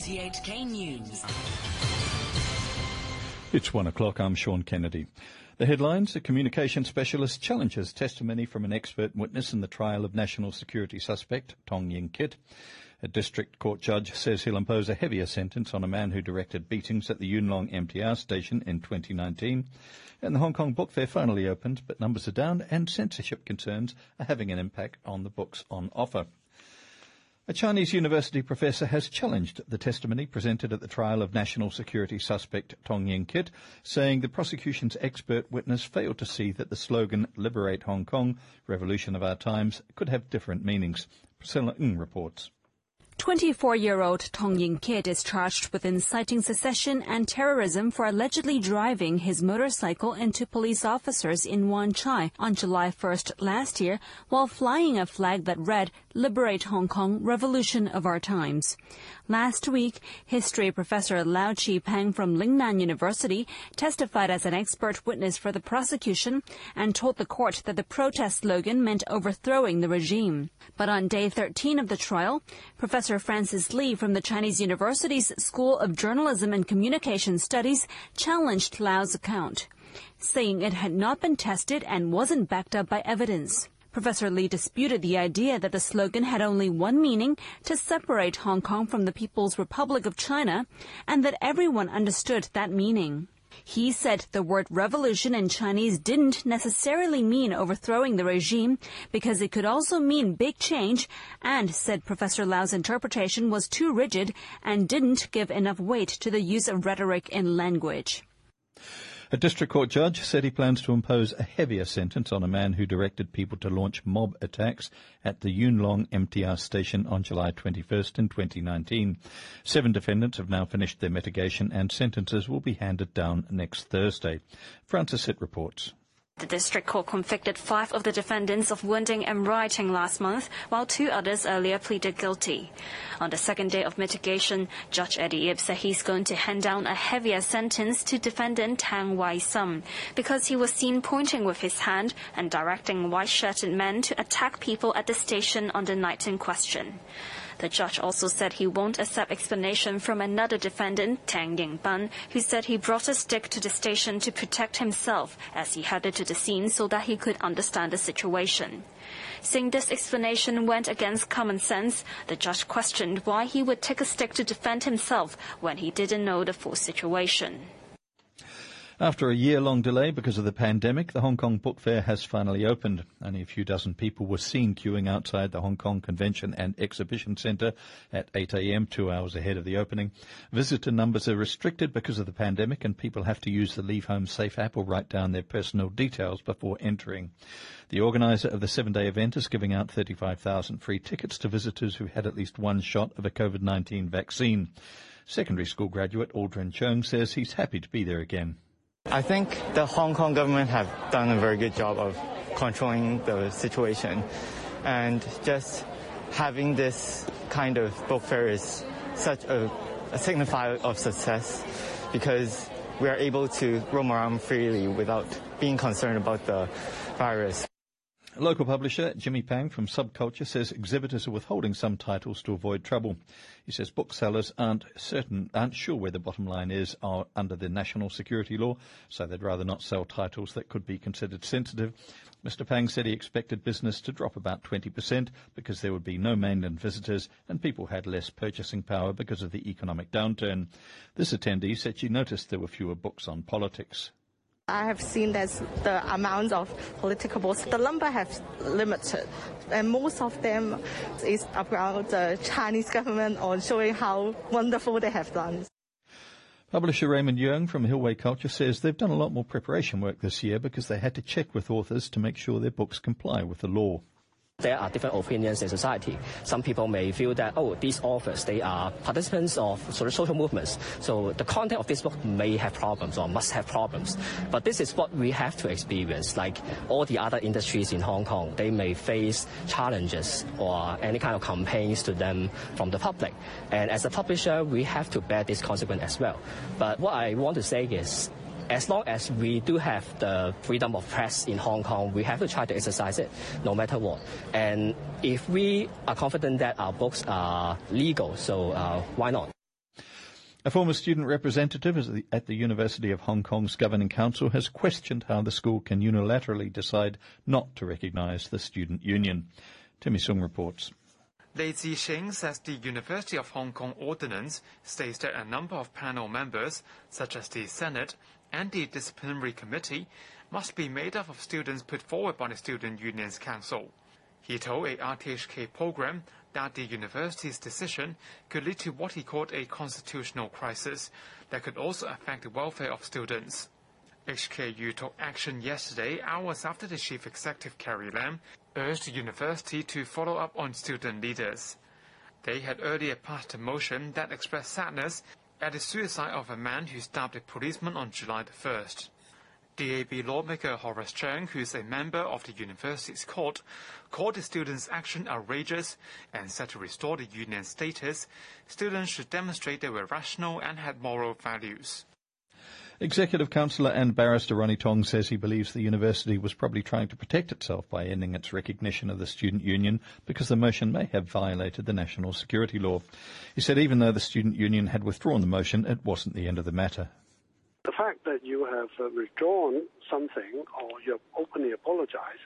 RTHK News. It's one o'clock. I'm Sean Kennedy. The headlines, a communication specialist challenges testimony from an expert witness in the trial of national security suspect Tong Yin Kit. A district court judge says he'll impose a heavier sentence on a man who directed beatings at the Yuen Long MTR station in 2019. And the Hong Kong Book Fair finally opened, but numbers are down and censorship concerns are having an impact on the books on offer. A Chinese university professor has challenged the testimony presented at the trial of national security suspect Tong Yin Kit, saying the prosecution's expert witness failed to see that the slogan Liberate Hong Kong, Revolution of Our Times could have different meanings. Priscilla Ng reports. 24-year-old Tong Yin Kit is charged with inciting secession and terrorism for allegedly driving his motorcycle into police officers in Wan Chai on July 1st last year while flying a flag that read, Liberate Hong Kong, Revolution of Our Times. Last week, history professor Lau Chi Pang from Lingnan University testified as an expert witness for the prosecution and told the court that the protest slogan meant overthrowing the regime. But on day 13 of the trial, Professor Francis Lee from the Chinese University's School of Journalism and Communication Studies challenged Lau's account, saying it had not been tested and wasn't backed up by evidence. Professor Lee disputed the idea that the slogan had only one meaning to separate Hong Kong from the People's Republic of China and that everyone understood that meaning. He said the word revolution in Chinese didn't necessarily mean overthrowing the regime because it could also mean big change and said Professor Lau's interpretation was too rigid and didn't give enough weight to the use of rhetoric in language. A district court judge said he plans to impose a heavier sentence on a man who directed people to launch mob attacks at the Yuen Long MTR station on July 21st in 2019. Seven defendants have now finished their mitigation and sentences will be handed down next Thursday. Francis reports. The district court convicted five of the defendants of wounding and rioting last month, while two others earlier pleaded guilty. On the second day of mitigation, Judge Eddie Ip said he's going to hand down a heavier sentence to defendant Tang Wai Sum because he was seen pointing with his hand and directing white-shirted men to attack people at the station on the night in question. The judge also said he won't accept explanation from another defendant, Tang Yingban, who said he brought a stick to the station to protect himself as he headed to the scene so that he could understand the situation. Saying this explanation went against common sense, the judge questioned why he would take a stick to defend himself when he didn't know the full situation. After a year-long delay because of the pandemic, the Hong Kong Book Fair has finally opened. Only a few dozen people were seen queuing outside the Hong Kong Convention and Exhibition Centre at 8 a.m., two hours ahead of the opening. Visitor numbers are restricted because of the pandemic and people have to use the Leave Home Safe app or write down their personal details before entering. The organiser of the seven-day event is giving out 35,000 free tickets to visitors who had at least one shot of a COVID-19 vaccine. Secondary school graduate Aldrin Chung says he's happy to be there again. I think the Hong Kong government have done a very good job of controlling the situation. And just having this kind of book fair is such a, a signifier of success because we are able to roam around freely without being concerned about the virus. Local publisher Jimmy Pang from Subculture says exhibitors are withholding some titles to avoid trouble. He says booksellers aren't certain, aren't sure where the bottom line is under the national security law, so they'd rather not sell titles that could be considered sensitive. Mr. Pang said he expected business to drop about 20% because there would be no mainland visitors and people had less purchasing power because of the economic downturn. This attendee said she noticed there were fewer books on politics. I have seen that the amount of political books, the number has limited, and most of them is about the Chinese government or showing how wonderful they have done. Publisher Raymond Yeung from Hillway Culture says they've done a lot more preparation work this year because they had to check with authors to make sure their books comply with the law. There are different opinions in society. Some people may feel that, oh, these authors, they are participants of sort of social movements. So the content of this book may have problems or must have problems. But this is what we have to experience. Like all the other industries in Hong Kong, they may face challenges or any kind of campaigns to them from the public. And as a publisher, we have to bear this consequence as well. But what I want to say is, as long as we do have the freedom of press in Hong Kong, we have to try to exercise it no matter what. And if we are confident that our books are legal, so uh, why not? A former student representative at the University of Hong Kong's Governing Council has questioned how the school can unilaterally decide not to recognise the student union. Timmy Sung reports. Lei Zixing says the University of Hong Kong Ordinance states that a number of panel members, such as the Senate and the Disciplinary Committee, must be made up of students put forward by the Student Union's Council. He told a RTHK program that the university's decision could lead to what he called a constitutional crisis that could also affect the welfare of students. HKU took action yesterday, hours after the chief executive Carrie Lam urged the university to follow up on student leaders. They had earlier passed a motion that expressed sadness at the suicide of a man who stabbed a policeman on July the 1st. DAB lawmaker Horace Cheung, who is a member of the university's court, called the students' action outrageous and said to restore the union's status, students should demonstrate they were rational and had moral values. Executive Councillor and Barrister Ronny Tong says he believes the university was probably trying to protect itself by ending its recognition of the student union because the motion may have violated the national security law. He said even though the student union had withdrawn the motion, it wasn't the end of the matter. The fact that you have uh, withdrawn something or you have openly apologized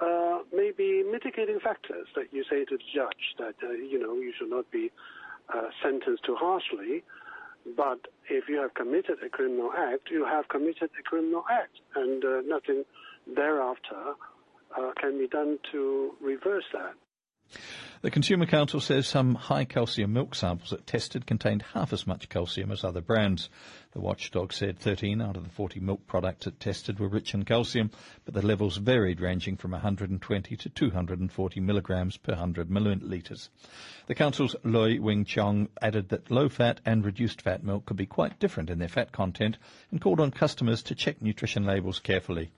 uh, may be mitigating factors that you say to the judge that, uh, you know, you should not be uh, sentenced too harshly. But if you have committed a criminal act, you have committed a criminal act, and uh, nothing thereafter uh, can be done to reverse that. The Consumer Council says some high calcium milk samples it tested contained half as much calcium as other brands. The watchdog said 13 out of the 40 milk products it tested were rich in calcium, but the levels varied ranging from 120 to 240 milligrams per 100 millilitres. The Council's Loy Wing Chong added that low fat and reduced fat milk could be quite different in their fat content and called on customers to check nutrition labels carefully.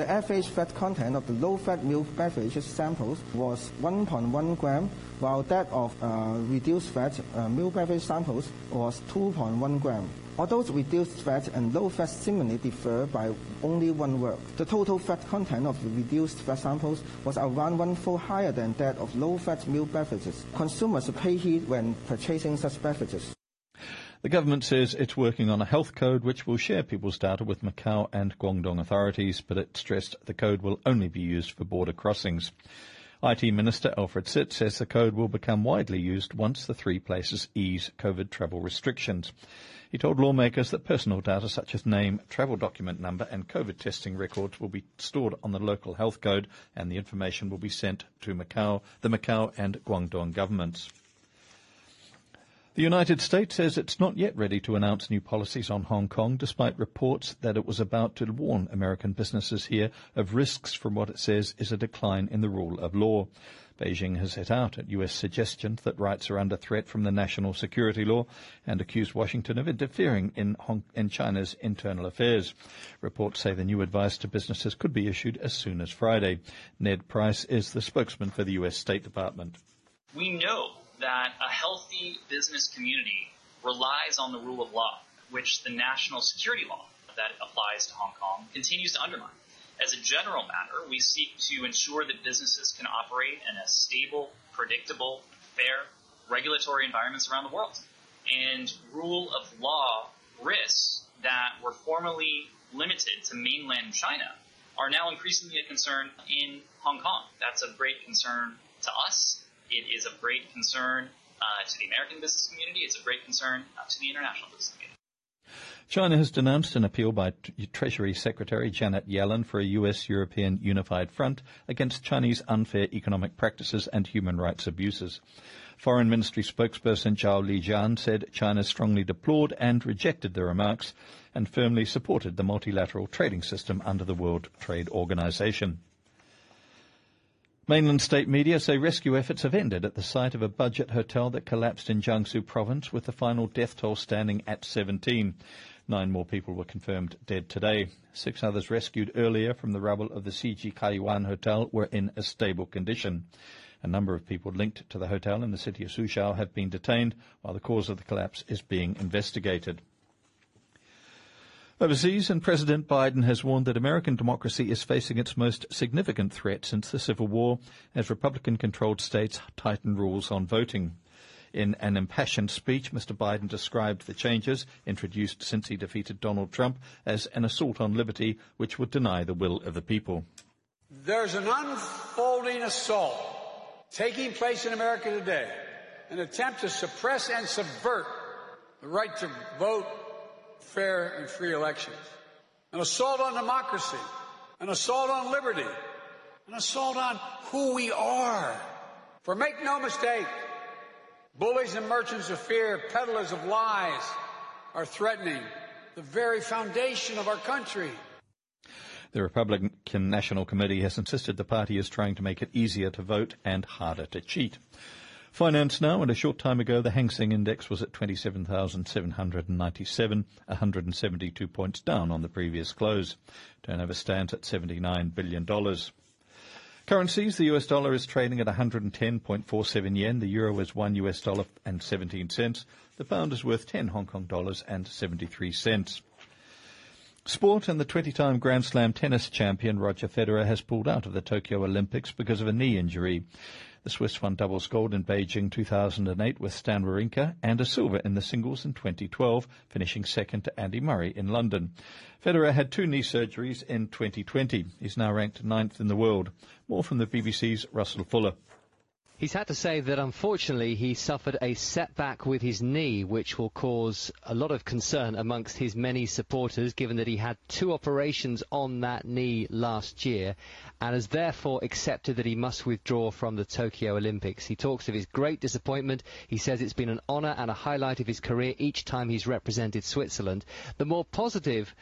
The average fat content of the low-fat milk beverage samples was 1.1 gram, while that of uh, reduced fat uh, milk beverage samples was 2.1 gram. Although reduced fat and low fat seemingly differ by only one word, the total fat content of the reduced fat samples was around one-fold higher than that of low-fat milk beverages. Consumers pay heed when purchasing such beverages. The government says it's working on a health code which will share people's data with Macau and Guangdong authorities, but it stressed the code will only be used for border crossings. IT Minister Alfred Sit says the code will become widely used once the three places ease COVID travel restrictions. He told lawmakers that personal data such as name, travel document number and COVID testing records will be stored on the local health code and the information will be sent to Macau, the Macau and Guangdong governments. The United States says it's not yet ready to announce new policies on Hong Kong, despite reports that it was about to warn American businesses here of risks from what it says is a decline in the rule of law. Beijing has set out at U.S. suggestion that rights are under threat from the national security law and accused Washington of interfering in, Hong- in China's internal affairs. Reports say the new advice to businesses could be issued as soon as Friday. Ned Price is the spokesman for the U.S. State Department. We know that a healthy business community relies on the rule of law, which the national security law that applies to Hong Kong continues to undermine. As a general matter, we seek to ensure that businesses can operate in a stable, predictable, fair regulatory environments around the world. And rule of law risks that were formerly limited to mainland China are now increasingly a concern in Hong Kong. That's a great concern to us it is of great concern uh, to the American business community. It's of great concern uh, to the international business community. China has denounced an appeal by Treasury Secretary Janet Yellen for a U.S.-European unified front against Chinese unfair economic practices and human rights abuses. Foreign Ministry spokesperson Zhao Lijian said China strongly deplored and rejected the remarks and firmly supported the multilateral trading system under the World Trade Organization. Mainland state media say rescue efforts have ended at the site of a budget hotel that collapsed in Jiangsu province, with the final death toll standing at 17. Nine more people were confirmed dead today. Six others rescued earlier from the rubble of the Siji Kaiyuan Hotel were in a stable condition. A number of people linked to the hotel in the city of Suzhou have been detained, while the cause of the collapse is being investigated. Overseas, and President Biden has warned that American democracy is facing its most significant threat since the Civil War as Republican controlled states tighten rules on voting. In an impassioned speech, Mr. Biden described the changes introduced since he defeated Donald Trump as an assault on liberty which would deny the will of the people. There's an unfolding assault taking place in America today, an attempt to suppress and subvert the right to vote, fair and free elections, an assault on democracy, an assault on liberty, an assault on who we are. For make no mistake, bullies and merchants of fear, peddlers of lies, are threatening the very foundation of our country. The Republican National Committee has insisted the party is trying to make it easier to vote and harder to cheat. Finance now, and a short time ago, the Hang Seng Index was at 27,797, 172 points down on the previous close. Turnover stands at $79 billion. Currencies, the US dollar is trading at 110.47 yen, the euro is 1 US dollar and 17 cents, the pound is worth 10 Hong Kong dollars and 73 cents. Sport and the 20-time Grand Slam tennis champion Roger Federer has pulled out of the Tokyo Olympics because of a knee injury. The Swiss won doubles gold in Beijing 2008 with Stan Wawrinka and a silver in the singles in 2012, finishing second to Andy Murray in London. Federer had two knee surgeries in 2020. He's now ranked ninth in the world. More from the BBC's Russell Fuller. He's had to say that unfortunately he suffered a setback with his knee, which will cause a lot of concern amongst his many supporters, given that he had two operations on that knee last year and has therefore accepted that he must withdraw from the Tokyo Olympics. He talks of his great disappointment. He says it's been an honour and a highlight of his career each time he's represented Switzerland. The more positive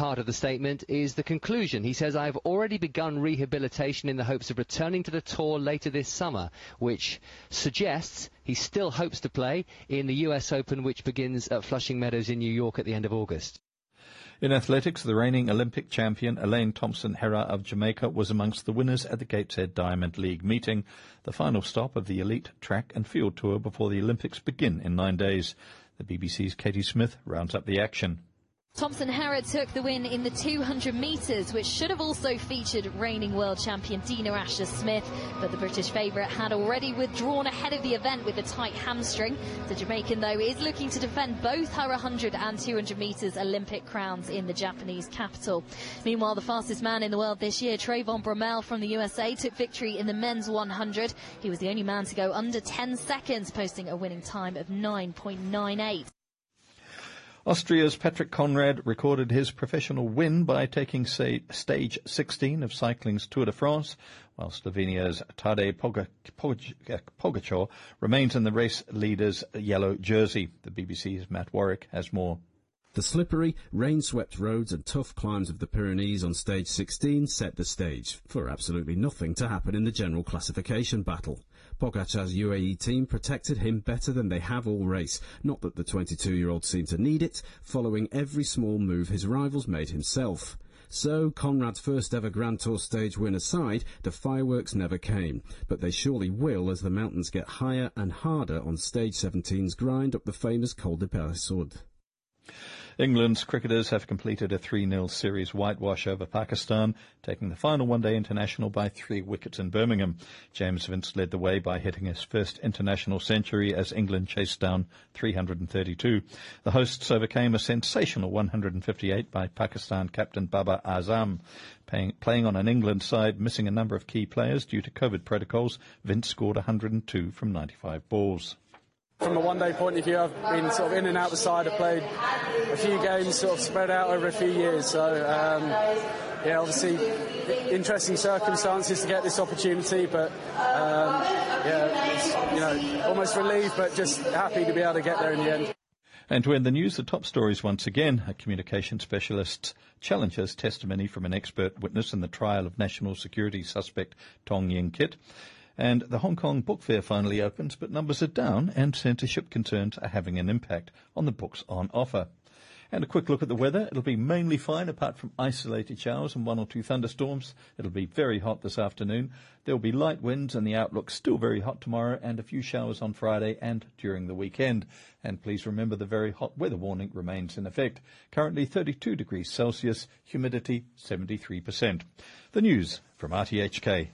part of the statement is the conclusion. He says, I have already begun rehabilitation in the hopes of returning to the tour later this summer, which suggests he still hopes to play in the US Open, which begins at Flushing Meadows in New York at the end of August. In athletics, the reigning Olympic champion Elaine Thompson Herah of Jamaica was amongst the winners at the Gateshead Diamond League meeting, the final stop of the elite track and field tour before the Olympics begin in nine days. The BBC's Katie Smith rounds up the action. Thompson Herah took the win in the 200 metres, which should have also featured reigning world champion Dina Asher Smith. But the British favourite had already withdrawn ahead of the event with a tight hamstring. The Jamaican, though, is looking to defend both her 100 and 200 metres Olympic crowns in the Japanese capital. Meanwhile, the fastest man in the world this year, Trayvon Bromell from the USA, took victory in the men's 100. He was the only man to go under 10 seconds, posting a winning time of 9.98. Austria's Patrick Konrad recorded his professional win by taking stage 16 of cycling's Tour de France, while Slovenia's Tadej Pogacar remains in the race leader's yellow jersey. The BBC's Matt Warwick has more. The slippery, rain-swept roads and tough climbs of the Pyrenees on stage 16 set the stage for absolutely nothing to happen in the general classification battle. Pogacar's UAE team protected him better than they have all race. Not that the 22-year-old seemed to need it, following every small move his rivals made himself. So, Konrad's first ever Grand Tour stage win aside, the fireworks never came. But they surely will as the mountains get higher and harder on stage 17's grind up the famous Col de Peyresourde. England's cricketers have completed a 3-0 series whitewash over Pakistan, taking the final one-day international by three wickets in Birmingham. James Vince led the way by hitting his first international century as England chased down 332. The hosts overcame a sensational 158 by Pakistan captain Babar Azam. Playing, playing on an England side missing a number of key players due to COVID protocols, Vince scored 102 from 95 balls. From a one-day point of view, I've been sort of in and out the side. I've played a few games, sort of spread out over a few years. So, um, yeah, obviously, interesting circumstances to get this opportunity, but um, yeah, you know, almost relieved, but just happy to be able to get there in the end. And to end the news, the top stories once again. A communication specialist challenges testimony from an expert witness in the trial of national security suspect Tong Yin Kit. And the Hong Kong Book Fair finally opens, but numbers are down and censorship concerns are having an impact on the books on offer. And a quick look at the weather. It'll be mainly fine apart from isolated showers and one or two thunderstorms. It'll be very hot this afternoon. There'll be light winds and the outlook still very hot tomorrow and a few showers on Friday and during the weekend. And please remember the very hot weather warning remains in effect. Currently 32 degrees Celsius, humidity 73%. The news from RTHK.